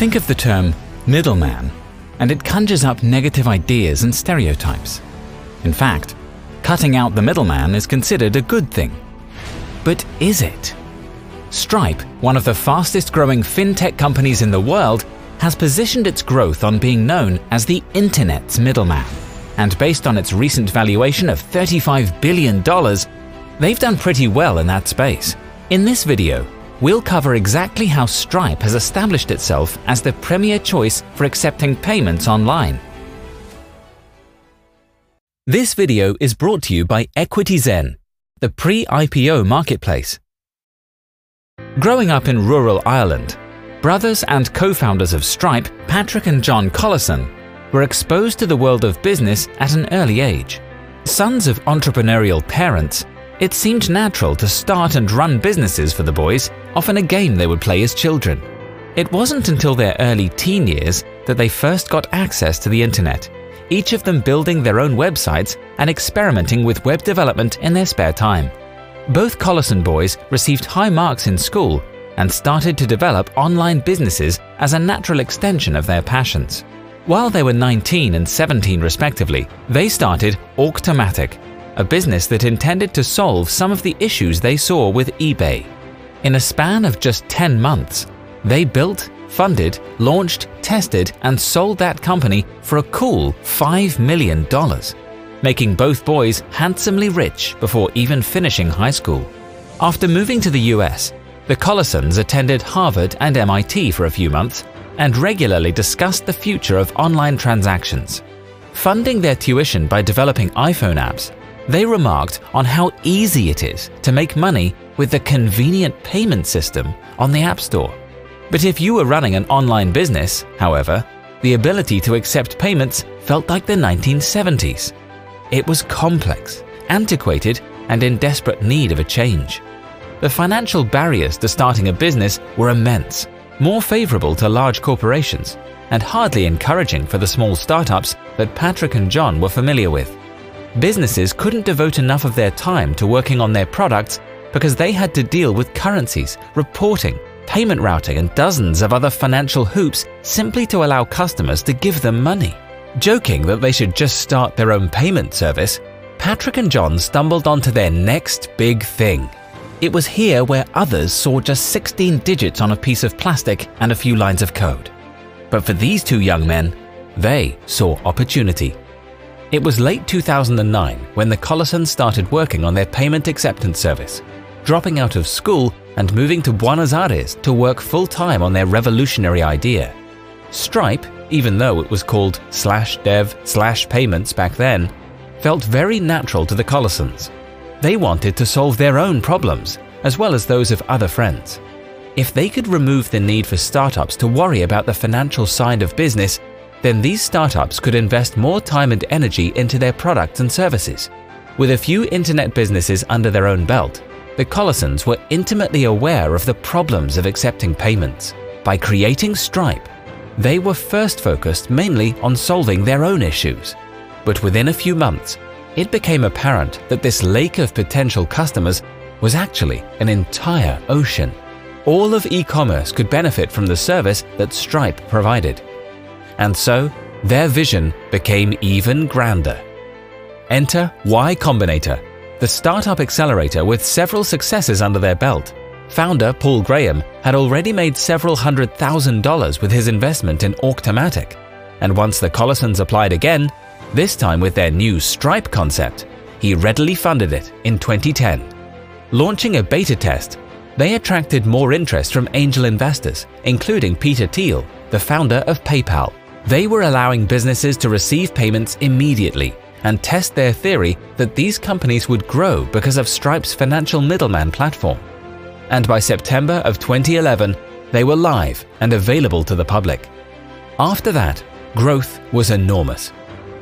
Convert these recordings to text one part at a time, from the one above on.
Think of the term middleman, and it conjures up negative ideas and stereotypes. In fact, cutting out the middleman is considered a good thing. But is it? Stripe, one of the fastest growing fintech companies in the world, has positioned its growth on being known as the internet's middleman. And based on its recent valuation of $35 billion, they've done pretty well in that space. In this video, we'll cover exactly how Stripe has established itself as the premier choice for accepting payments online. This video is brought to you by EquityZen, the pre-IPO marketplace. Growing up in rural Ireland, brothers and co-founders of Stripe, Patrick and John Collison, were exposed to the world of business at an early age. Sons of entrepreneurial parents, it seemed natural to start and run businesses for the boys, often a game they would play as children. It wasn't until their early teen years that they first got access to the internet, each of them building their own websites and experimenting with web development in their spare time. Both Collison boys received high marks in school and started to develop online businesses as a natural extension of their passions. While they were 19 and 17 respectively, they started Auctomatic, a business that intended to solve some of the issues they saw with eBay. In a span of just 10 months, they built, funded, launched, tested, and sold that company for a cool $5 million, making both boys handsomely rich before even finishing high school. After moving to the US, the Collisons attended Harvard and MIT for a few months and regularly discussed the future of online transactions. Funding their tuition by developing iPhone apps, they remarked on how easy it is to make money with the convenient payment system on the App Store. But if you were running an online business, however, the ability to accept payments felt like the 1970s. It was complex, antiquated, and in desperate need of a change. The financial barriers to starting a business were immense, more favorable to large corporations, and hardly encouraging for the small startups that Patrick and John were familiar with. Businesses couldn't devote enough of their time to working on their products because they had to deal with currencies, reporting, payment routing, and dozens of other financial hoops simply to allow customers to give them money. Joking that they should just start their own payment service, Patrick and John stumbled onto their next big thing. It was here where others saw just 16 digits on a piece of plastic and a few lines of code. But for these two young men, they saw opportunity. It was late 2009 when the Collisons started working on their payment acceptance service, dropping out of school and moving to Buenos Aires to work full-time on their revolutionary idea. Stripe, even though it was called slash dev slash payments back then, felt very natural to the Collisons. They wanted to solve their own problems, as well as those of other friends. If they could remove the need for startups to worry about the financial side of business, then these startups could invest more time and energy into their products and services. With a few internet businesses under their own belt, the Collisons were intimately aware of the problems of accepting payments. By creating Stripe, they were first focused mainly on solving their own issues. But within a few months, it became apparent that this lake of potential customers was actually an entire ocean. All of e-commerce could benefit from the service that Stripe provided. And so, their vision became even grander. Enter Y Combinator, the startup accelerator with several successes under their belt. Founder Paul Graham had already made several hundred thousand dollars with his investment in Auctomatic, and once the Collisons applied again, this time with their new Stripe concept, he readily funded it in 2010. Launching a beta test, they attracted more interest from angel investors, including Peter Thiel, the founder of PayPal. They were allowing businesses to receive payments immediately and test their theory that these companies would grow because of Stripe's financial middleman platform. And by September of 2011, they were live and available to the public. After that, growth was enormous.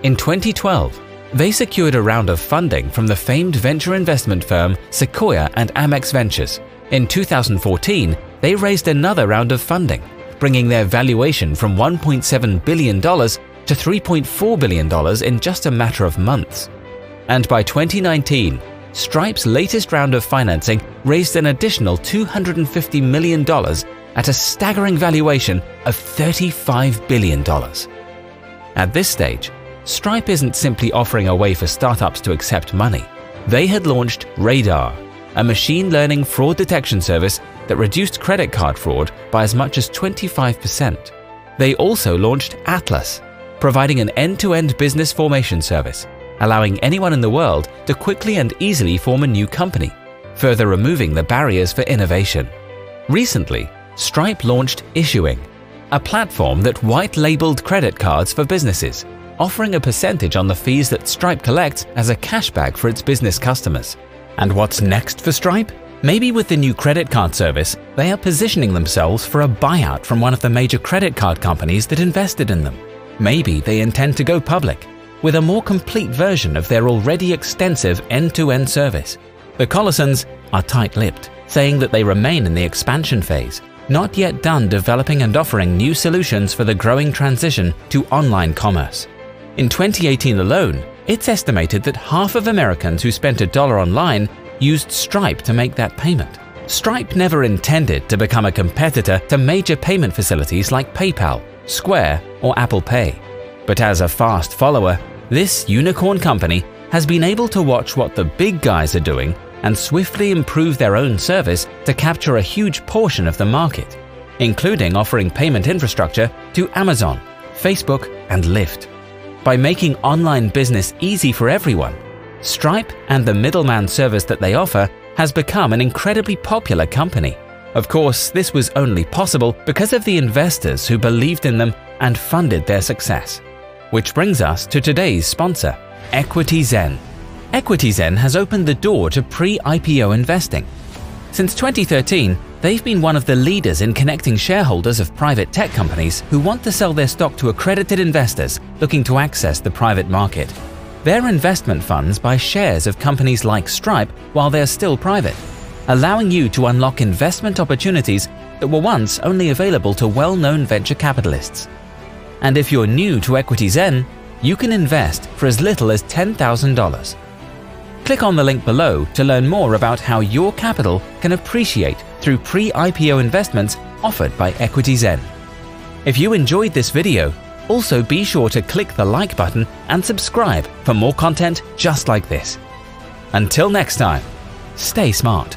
In 2012, they secured a round of funding from the famed venture investment firm Sequoia and Amex Ventures. In 2014, they raised another round of funding bringing their valuation from $1.7 billion to $3.4 billion in just a matter of months. And by 2019, Stripe's latest round of financing raised an additional $250 million at a staggering valuation of $35 billion. At this stage, Stripe isn't simply offering a way for startups to accept money. They had launched Radar, a machine learning fraud detection service that reduced credit card fraud by as much as 25%. They also launched Atlas, providing an end-to-end business formation service, allowing anyone in the world to quickly and easily form a new company, further removing the barriers for innovation. Recently, Stripe launched Issuing, a platform that white-labeled credit cards for businesses, offering a percentage on the fees that Stripe collects as a cashback for its business customers. And what's next for Stripe? Maybe with the new credit card service, they are positioning themselves for a buyout from one of the major credit card companies that invested in them. Maybe they intend to go public with a more complete version of their already extensive end-to-end -end service. The Collisons are tight-lipped, saying that they remain in the expansion phase, not yet done developing and offering new solutions for the growing transition to online commerce. In 2018 alone, it's estimated that half of Americans who spent a dollar online used Stripe to make that payment. Stripe never intended to become a competitor to major payment facilities like PayPal, Square, or Apple Pay. But as a fast follower, this unicorn company has been able to watch what the big guys are doing and swiftly improve their own service to capture a huge portion of the market, including offering payment infrastructure to Amazon, Facebook, and Lyft. By making online business easy for everyone, Stripe and the middleman service that they offer has become an incredibly popular company. Of course, this was only possible because of the investors who believed in them and funded their success. Which brings us to today's sponsor, EquityZen. EquityZen has opened the door to pre-IPO investing. Since 2013, they've been one of the leaders in connecting shareholders of private tech companies who want to sell their stock to accredited investors looking to access the private market. Their investment funds buy shares of companies like Stripe while they're still private, allowing you to unlock investment opportunities that were once only available to well-known venture capitalists. And if you're new to EquityZen, you can invest for as little as $10,000. Click on the link below to learn more about how your capital can appreciate through pre-IPO investments offered by EquityZen. If you enjoyed this video, also be sure to click the like button and subscribe for more content just like this. Until next time, stay smart.